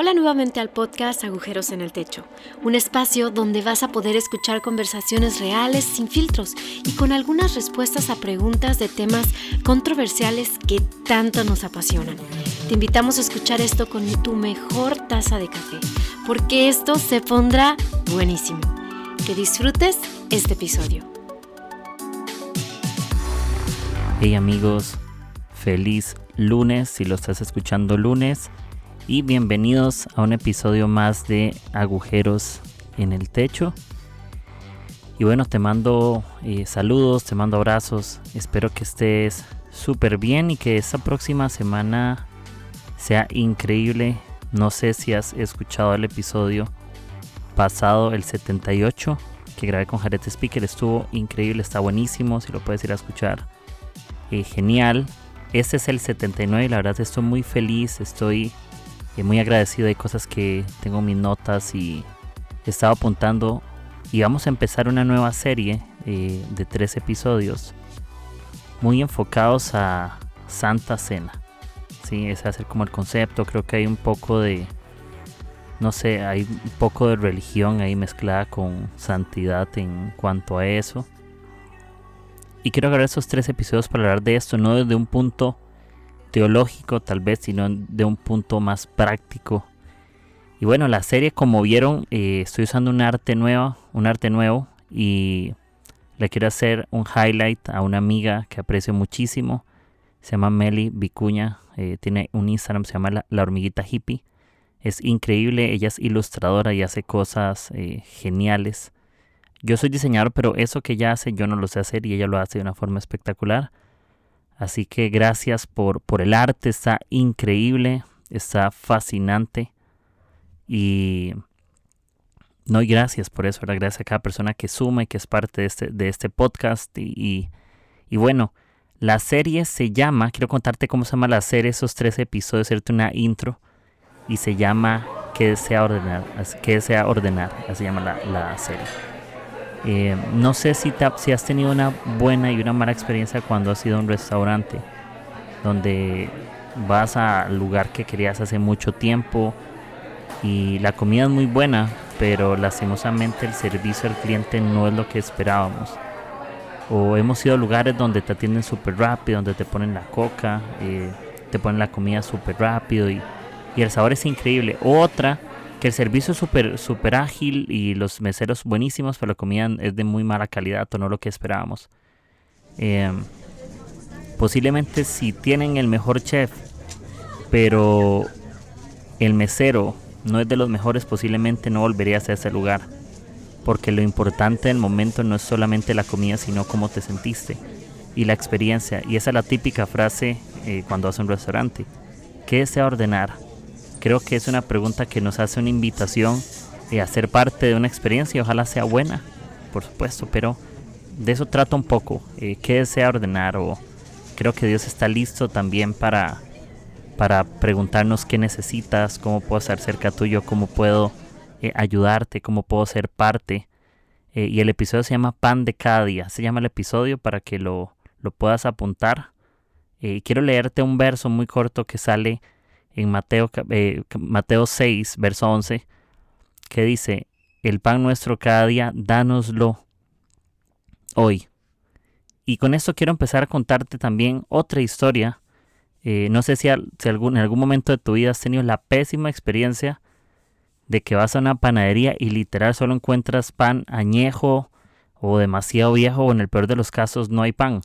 Hola nuevamente al podcast Agujeros en el Techo, un espacio donde vas a poder escuchar conversaciones reales, sin filtros y con algunas respuestas a preguntas de temas controversiales que tanto nos apasionan. Te invitamos a escuchar esto con tu mejor taza de café, porque esto se pondrá buenísimo. Que disfrutes este episodio. Hey amigos, feliz lunes si lo estás escuchando lunes y bienvenidos a un episodio más de Agujeros en el Techo. Y bueno, te mando eh, saludos, te mando abrazos, espero que estés súper bien y que esta próxima semana sea increíble. No sé si has escuchado el episodio pasado, el 78, que grabé con Jared Speaker, estuvo increíble, está buenísimo, si lo puedes ir a escuchar. Eh, genial. Este es el 79 y la verdad estoy muy feliz, estoy muy agradecido. Hay cosas que tengo mis notas y he estado apuntando. Y vamos a empezar una nueva serie eh, de tres episodios muy enfocados a Santa Cena. Sí, ese va a ser como el concepto. Creo que hay un poco de, no sé, hay un poco de religión ahí mezclada con santidad en cuanto a eso. Y quiero grabar esos tres episodios para hablar de esto, no desde un punto teológico tal vez, sino de un punto más práctico. Y bueno, la serie como vieron, eh, estoy usando un arte nuevo, un arte nuevo y le quiero hacer un highlight a una amiga que aprecio muchísimo. Se llama Meli Vicuña, eh, tiene un Instagram, se llama la, hormiguita hippie. Es increíble, ella es ilustradora y hace cosas eh, geniales. Yo soy diseñador, pero eso que ella hace yo no lo sé hacer y ella lo hace de una forma espectacular. Así que gracias por, por el arte, está increíble, está fascinante. Y no, y gracias por eso, gracias a cada persona que suma y que es parte de este, de este podcast. Y, y, bueno, la serie se llama, quiero contarte cómo se llama la serie, esos tres episodios, hacerte una intro. Y se llama ¿Qué desea ordenar? ¿Qué desea ordenar? Así se llama la, la serie. Eh, no sé si, si has tenido una buena y una mala experiencia cuando has ido a un restaurante donde vas al lugar que querías hace mucho tiempo y la comida es muy buena, pero lastimosamente el servicio al cliente no es lo que esperábamos. O hemos ido a lugares donde te atienden súper rápido, donde te ponen la coca, eh, te ponen la comida súper rápido y, y el sabor es increíble. Otra que el servicio es súper super ágil y los meseros buenísimos, pero la comida es de muy mala calidad o no lo que esperábamos. Em, posiblemente si tienen el mejor chef, pero el mesero no es de los mejores, posiblemente no volverías a ese lugar. Porque lo importante del momento no es solamente la comida, sino cómo te sentiste y la experiencia. Y esa es la típica frase eh, cuando a un restaurante. ¿Qué desea ordenar? Creo que es una pregunta que nos hace una invitación a ser parte de una experiencia ojalá sea buena, por supuesto, pero de eso trata un poco, eh, qué desea ordenar o creo que Dios está listo también para, para preguntarnos qué necesitas, cómo puedo estar cerca tuyo, cómo puedo eh, ayudarte, cómo puedo ser parte. Eh, y el episodio se llama Pan de cada día, se llama el episodio para que lo, lo puedas apuntar. quiero leerte un verso muy corto que sale en Mateo, eh, Mateo 6, verso 11, que dice, el pan nuestro cada día, dánoslo hoy. Y con esto quiero empezar a contarte también otra historia. Eh, no sé si, algún, en algún momento de tu vida has tenido la pésima experiencia de que vas a una panadería y literal solo encuentras pan añejo o demasiado viejo o en el peor de los casos no hay pan.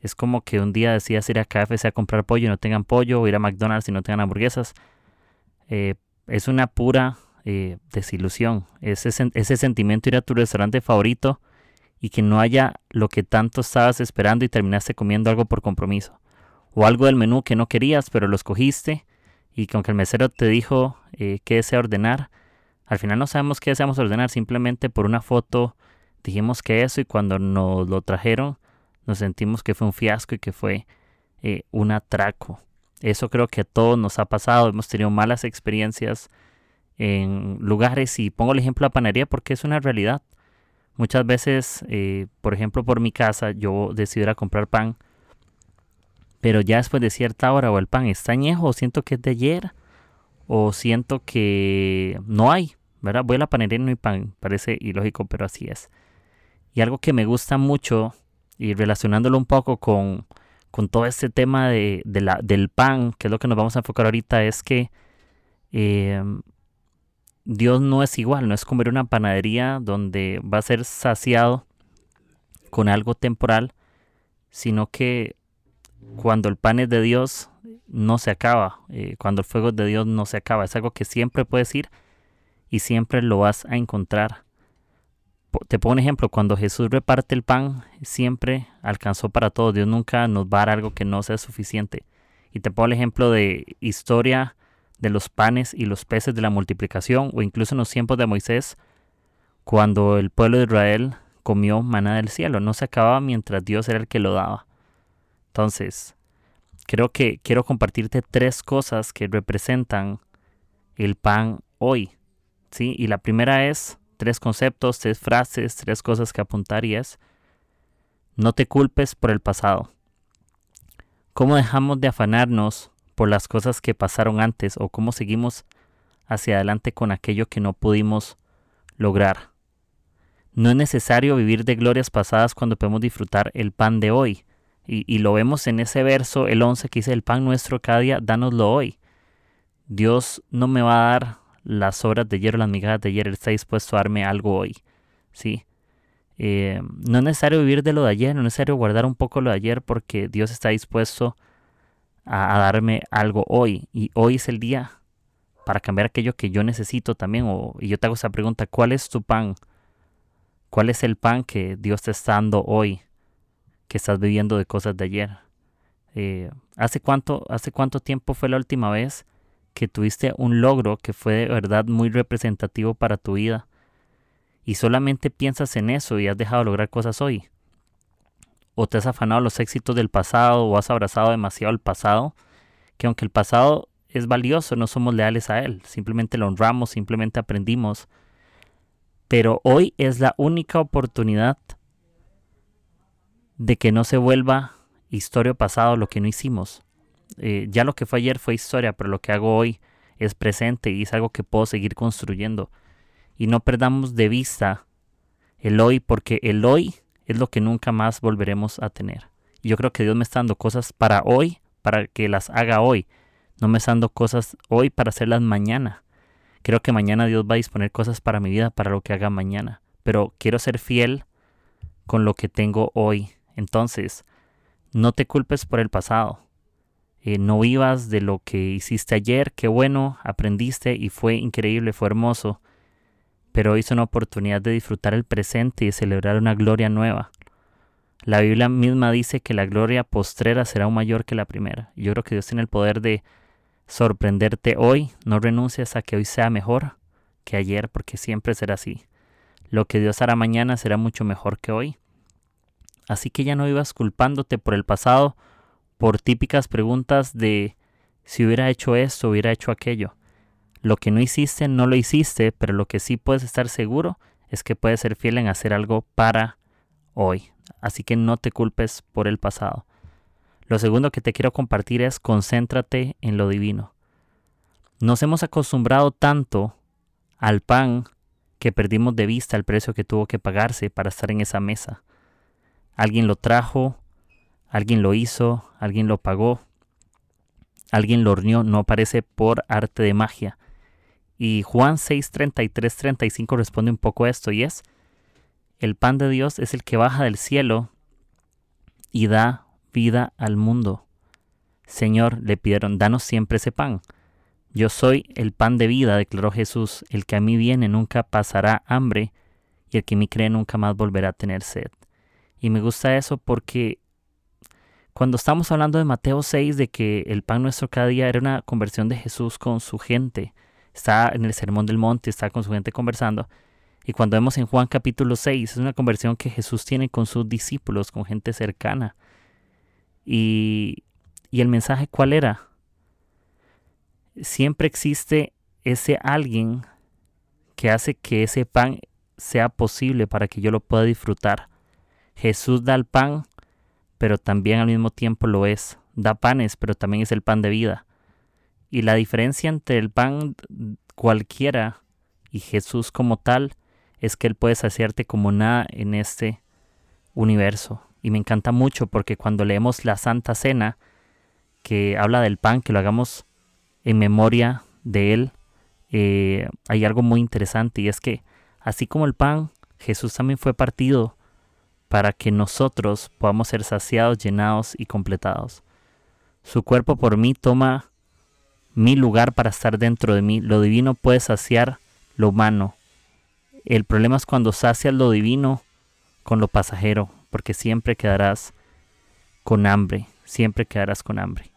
Es como que un día decías ir a KFC a comprar pollo y no tengan pollo, o ir a McDonald's y no tengan hamburguesas. Eh, es una pura eh, desilusión. Ese, ese sentimiento de ir a tu restaurante favorito y que no haya lo que tanto estabas esperando y terminaste comiendo algo por compromiso. O algo del menú que no querías, pero lo escogiste y que aunque el mesero te dijo eh, qué desea ordenar, al final no sabemos qué deseamos ordenar, simplemente por una foto dijimos que eso y cuando nos lo trajeron nos sentimos que fue un fiasco y que fue eh, un atraco. Eso creo que a todos nos ha pasado, hemos tenido malas experiencias en lugares y pongo el ejemplo de la panadería porque es una realidad. Muchas veces, eh, por ejemplo, por mi casa yo decido ir a comprar pan, pero ya después de cierta hora o el pan está añejo o siento que es de ayer o siento que no hay, ¿verdad? Voy a la panadería y no hay pan, parece ilógico, pero así es. Y algo que me gusta mucho, y relacionándolo un poco con, con todo este tema de, la, del pan, que es lo que nos vamos a enfocar ahorita, es que em, Dios no es igual, no es comer una panadería donde va a ser saciado con algo temporal, sino que cuando el pan es de Dios no se acaba, eh, cuando el fuego es de Dios no se acaba, es algo que siempre puedes ir y siempre lo vas a encontrar. Te pongo un ejemplo, cuando Jesús reparte el pan, siempre alcanzó para todos, Dios nunca nos va a dar algo que no sea suficiente. Y te pongo el ejemplo de historia de los panes y los peces de la multiplicación, o incluso en los tiempos de Moisés, cuando el pueblo de Israel comió maná del cielo, no se acababa mientras Dios era el que lo daba. Entonces, creo que quiero compartirte tres cosas que representan el pan hoy. ¿sí? Y la primera es tres conceptos, tres frases, tres cosas que apuntar y es, no te culpes por el pasado. ¿Cómo dejamos de afanarnos por las cosas que pasaron antes o cómo seguimos hacia adelante con aquello que no pudimos lograr? No es necesario vivir de glorias pasadas cuando podemos disfrutar el pan de hoy. Y, lo vemos en ese verso, el 11, que dice, el pan nuestro cada día, dánoslo hoy. Dios no me va a dar las obras de ayer o las migajas de ayer, Él está dispuesto a darme algo hoy. ¿sí? Eh, no es necesario vivir de lo de ayer, no es necesario guardar un poco lo de ayer porque Dios está dispuesto a, darme algo hoy. Y hoy es el día para cambiar aquello que yo necesito también. Y yo te hago esa pregunta, ¿cuál es tu pan? ¿Cuál es el pan que Dios te está dando hoy? Que estás viviendo de cosas de ayer. Eh, ¿hace, cuánto, ¿Hace cuánto tiempo fue la última vez que tuviste un logro que fue de verdad muy representativo para tu vida? Y solamente piensas en eso y has dejado de lograr cosas hoy. O te has afanado los éxitos del pasado o has abrazado demasiado el pasado, que aunque el pasado es valioso, no somos leales a él. Simplemente lo honramos, simplemente aprendimos pero hoy es la única oportunidad de que no se vuelva historia pasado lo que no hicimos. Eh, ya lo que fue ayer fue historia, pero lo que hago hoy es presente y es algo que puedo seguir construyendo. Y no perdamos de vista el hoy, porque el hoy es lo que nunca más volveremos a tener. Y yo creo que Dios me está dando cosas para hoy, para que las haga hoy. No me está dando cosas hoy para hacerlas mañana. Creo que mañana Dios va a disponer cosas para mi vida, para lo que haga mañana. Pero quiero ser fiel con lo que tengo hoy. Entonces, no te culpes por el pasado. Eh, no vivas de lo que hiciste ayer. Qué bueno, aprendiste y fue increíble, fue hermoso. Pero hoy es una oportunidad de disfrutar el presente y de celebrar una gloria nueva. La Biblia misma dice que la gloria postrera será aún mayor que la primera. Yo creo que Dios tiene el poder de sorprenderte hoy, no renuncies a que hoy sea mejor que ayer, porque siempre será así. Lo que Dios hará mañana será mucho mejor que hoy. Así que ya no ibas culpándote por el pasado, por típicas preguntas de si hubiera hecho esto, hubiera hecho aquello. Lo que no hiciste, no lo hiciste, pero lo que sí puedes estar seguro es que puedes ser fiel en hacer algo para hoy. Así que no te culpes por el pasado. Lo segundo que te quiero compartir es concéntrate en lo divino. Nos hemos acostumbrado tanto al pan que perdimos de vista el precio que tuvo que pagarse para estar en esa mesa. Alguien lo trajo, alguien lo hizo, alguien lo pagó, alguien lo horneó, no aparece por arte de magia. Y Juan 6, 33, 35 responde un poco a esto y es, el pan de Dios es el que baja del cielo y da vida al mundo. Señor, le pidieron, danos siempre ese pan. Yo soy el pan de vida, declaró Jesús, el que a mí viene nunca pasará hambre, y el que me cree nunca más volverá a tener sed. Y me gusta eso porque cuando estamos hablando de Mateo 6, de que el pan nuestro cada día era una conversión de Jesús con su gente, está en el Sermón del Monte, está con su gente conversando, y cuando vemos en Juan capítulo 6, es una conversión que Jesús tiene con sus discípulos, con gente cercana. Y, el mensaje cuál era? Siempre existe ese alguien que hace que ese pan sea posible para que yo lo pueda disfrutar. Jesús da el pan, pero también al mismo tiempo lo es. Da panes, pero también es el pan de vida. Y la diferencia entre el pan cualquiera y Jesús como tal es que Él puede saciarte como nada en este universo. Y me encanta mucho porque cuando leemos la Santa Cena, que habla del pan, que lo hagamos en memoria de Él, eh, hay algo muy interesante y es que así como el pan, Jesús también fue partido para que nosotros podamos ser saciados, llenados y completados. Su cuerpo por mí toma mi lugar para estar dentro de mí. Lo divino puede saciar lo humano. El problema es cuando sacias lo divino con lo pasajero, porque siempre quedarás con hambre, siempre quedarás con hambre.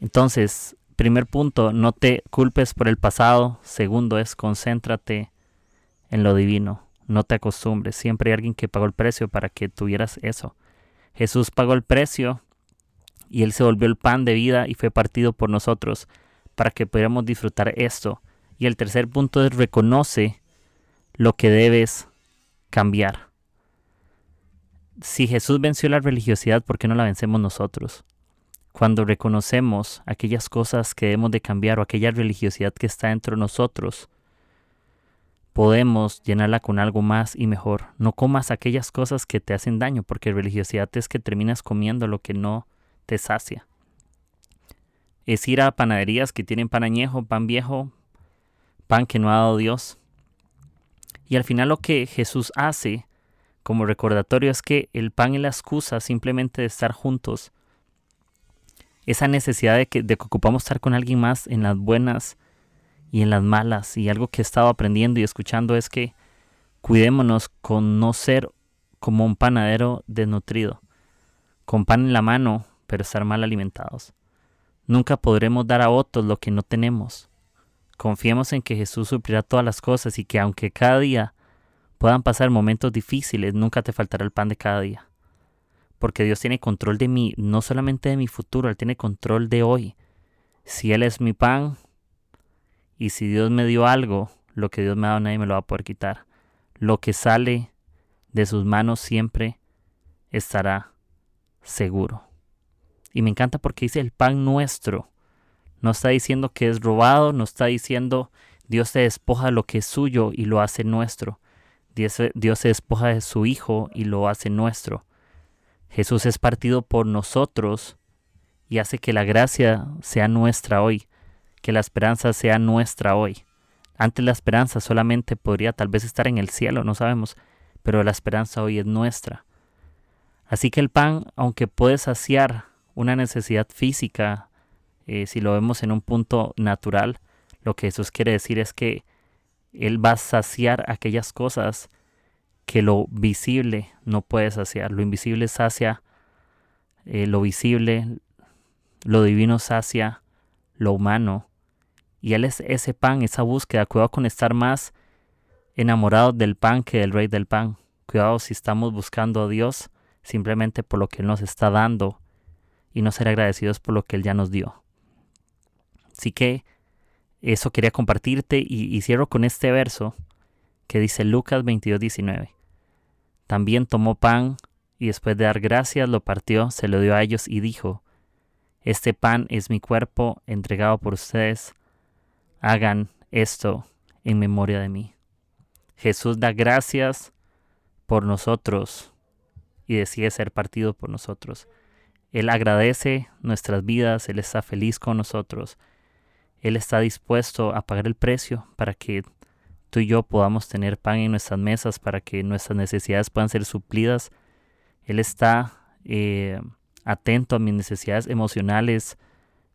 Entonces, primer punto, no te culpes por el pasado. Segundo es concéntrate en lo divino. No te acostumbres. Siempre hay alguien que pagó el precio para que tuvieras eso. Jesús pagó el precio y Él se volvió el pan de vida y fue partido por nosotros para que pudiéramos disfrutar esto. Y el tercer punto es reconoce lo que debes cambiar. Si Jesús venció la religiosidad, ¿por qué no la vencemos nosotros? Cuando reconocemos aquellas cosas que debemos de cambiar o aquella religiosidad que está dentro de nosotros, podemos llenarla con algo más y mejor. No comas aquellas cosas que te hacen daño, porque religiosidad es que terminas comiendo lo que no te sacia. Es ir a panaderías que tienen pan añejo, pan viejo, pan que no ha dado Dios. Y al final lo que Jesús hace como recordatorio es que el pan es la excusa simplemente de estar juntos. Esa necesidad de que, de que ocupamos estar con alguien más en las buenas y en las malas. Y algo que he estado aprendiendo y escuchando es que cuidémonos con no ser como un panadero desnutrido, con pan en la mano, pero estar mal alimentados. Nunca podremos dar a otros lo que no tenemos. Confiemos en que Jesús suplirá todas las cosas y que aunque cada día puedan pasar momentos difíciles, nunca te faltará el pan de cada día. Porque Dios tiene control de mí, no solamente de mi futuro, Él tiene control de hoy. Si Él es mi pan, y si Dios me dio algo, lo que Dios me ha dado nadie me lo va a poder quitar. Lo que sale de sus manos siempre estará seguro. Y me encanta porque dice el pan nuestro. No está diciendo que es robado, no está diciendo Dios se despoja lo que es suyo y lo hace nuestro. Dios, Dios se despoja de su Hijo y lo hace nuestro. Jesús es partido por nosotros y hace que la gracia sea nuestra hoy que la esperanza sea nuestra hoy. Antes la esperanza solamente podría tal vez estar en el cielo, no sabemos, pero la esperanza hoy es nuestra. Así que el pan, aunque puede saciar una necesidad física, eh, si lo vemos en un punto natural, lo que Jesús quiere decir es que Él va a saciar aquellas cosas que lo visible no puede saciar. Lo invisible sacia eh, lo visible, lo divino sacia lo humano, y Él es ese pan, esa búsqueda. Cuidado con estar más enamorados del pan que del rey del pan. Cuidado si estamos buscando a Dios simplemente por lo que Él nos está dando y no ser agradecidos por lo que Él ya nos dio. Así que eso quería compartirte y, cierro con este verso que dice Lucas 22, 19. También tomó pan y después de dar gracias lo partió, se lo dio a ellos y dijo, Este pan es mi cuerpo entregado por ustedes hagan esto en memoria de mí. Jesús da gracias por nosotros y decide ser partido por nosotros. Él agradece nuestras vidas, Él está feliz con nosotros, Él está dispuesto a pagar el precio para que tú y yo podamos tener pan en nuestras mesas, para que nuestras necesidades puedan ser suplidas. Él está eh, atento a mis necesidades emocionales,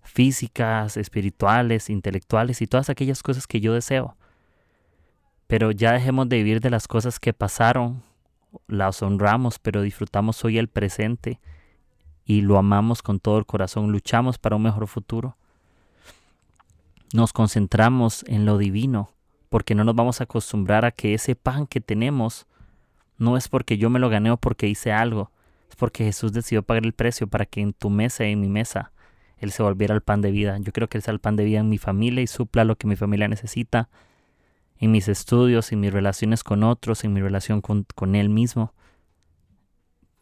físicas, espirituales, intelectuales y todas aquellas cosas que yo deseo. Pero ya dejemos de vivir de las cosas que pasaron, las honramos, pero disfrutamos hoy el presente y lo amamos con todo el corazón, luchamos para un mejor futuro. Nos concentramos en lo divino, porque no nos vamos a acostumbrar a que ese pan que tenemos no es porque yo me lo gané o porque hice algo, es porque Jesús decidió pagar el precio para que en tu mesa y en mi mesa él se volviera el pan de vida. Yo creo que Él sea el pan de vida en mi familia y supla lo que mi familia necesita, en mis estudios, en mis relaciones con otros, en mi relación con, con Él mismo.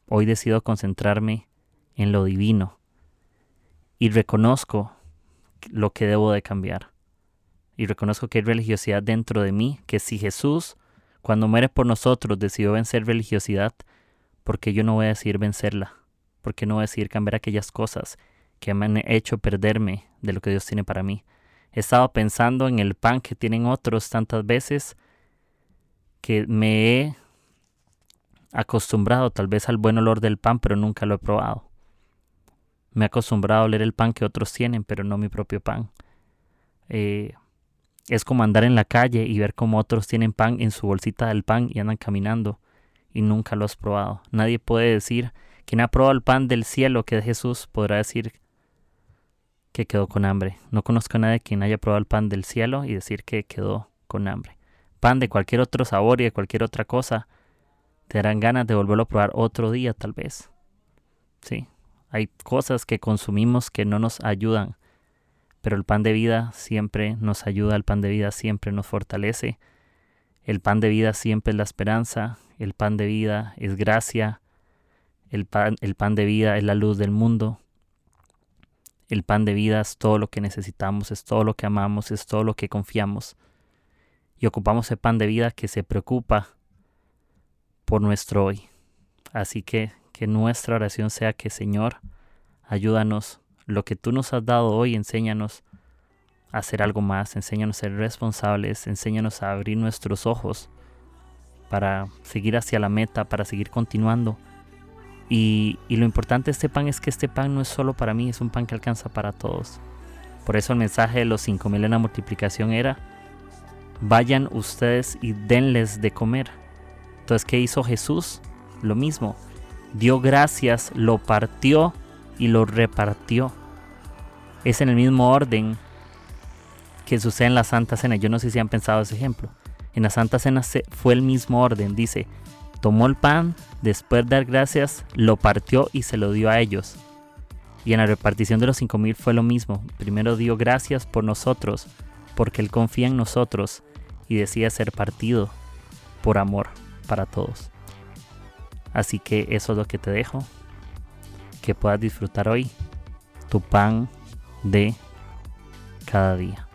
Hoy decido concentrarme en lo divino y reconozco lo que debo de cambiar. Y reconozco que hay religiosidad dentro de mí, que si Jesús, cuando muere por nosotros, decidió vencer religiosidad, porque yo no voy a decidir vencerla, porque no voy a decidir cambiar aquellas cosas que me han hecho perderme de lo que Dios tiene para mí. He estado pensando en el pan que tienen otros tantas veces que me he acostumbrado tal vez al buen olor del pan, pero nunca lo he probado. Me he acostumbrado a oler el pan que otros tienen, pero no mi propio pan. Eh, es como andar en la calle y ver cómo otros tienen pan en su bolsita del pan y andan caminando y nunca lo has probado. Nadie puede decir, quien ha probado el pan del cielo que es Jesús, podrá decir que quedó con hambre. No conozco a nadie quien haya probado el pan del cielo y decir que quedó con hambre. Pan de cualquier otro sabor y de cualquier otra cosa, te darán ganas de volverlo a probar otro día tal vez. Sí, hay cosas que consumimos que no nos ayudan, pero el pan de vida siempre nos ayuda, el pan de vida siempre nos fortalece. El pan de vida siempre es la esperanza, el pan de vida es gracia, el pan, el pan de vida es la luz del mundo. El pan de vida es todo lo que necesitamos, es todo lo que amamos, es todo lo que confiamos. Y ocupamos el pan de vida que se preocupa por nuestro hoy. Así que que nuestra oración sea que Señor, ayúdanos, lo que tú nos has dado hoy, enséñanos a hacer algo más, enséñanos a ser responsables, enséñanos a abrir nuestros ojos para seguir hacia la meta, para seguir continuando. Y, lo importante de este pan es que este pan no es solo para mí, es un pan que alcanza para todos. Por eso el mensaje de los 5.000 en la multiplicación era, vayan ustedes y denles de comer. Entonces, ¿qué hizo Jesús? Lo mismo. Dio gracias, lo partió y lo repartió. Es en el mismo orden que sucede en la Santa Cena. Yo no sé si han pensado ese ejemplo. En la Santa Cena fue el mismo orden. Dice, tomó el pan, después de dar gracias, lo partió y se lo dio a ellos. Y en la repartición de los cinco mil fue lo mismo. Primero dio gracias por nosotros, porque Él confía en nosotros y decide ser partido por amor para todos. Así que eso es lo que te dejo. Que puedas disfrutar hoy tu pan de cada día.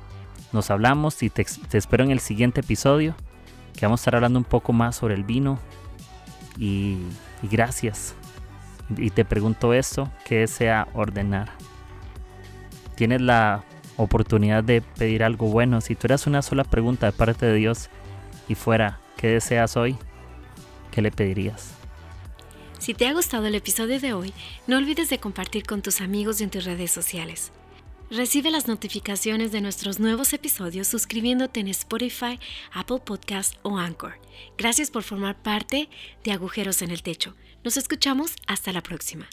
Nos hablamos y te, espero en el siguiente episodio. Que vamos a estar hablando un poco más sobre el vino. Y, gracias. Y te pregunto esto, ¿qué desea ordenar? Tienes la oportunidad de pedir algo bueno. Si tú eras una sola pregunta de parte de Dios y fuera, ¿qué deseas hoy? ¿qué le pedirías? Si te ha gustado el episodio de hoy, no olvides de compartir con tus amigos y en tus redes sociales. Recibe las notificaciones de nuestros nuevos episodios suscribiéndote en Spotify, Apple Podcast o Anchor. Gracias por formar parte de Agujeros en el Techo. Nos escuchamos hasta la próxima.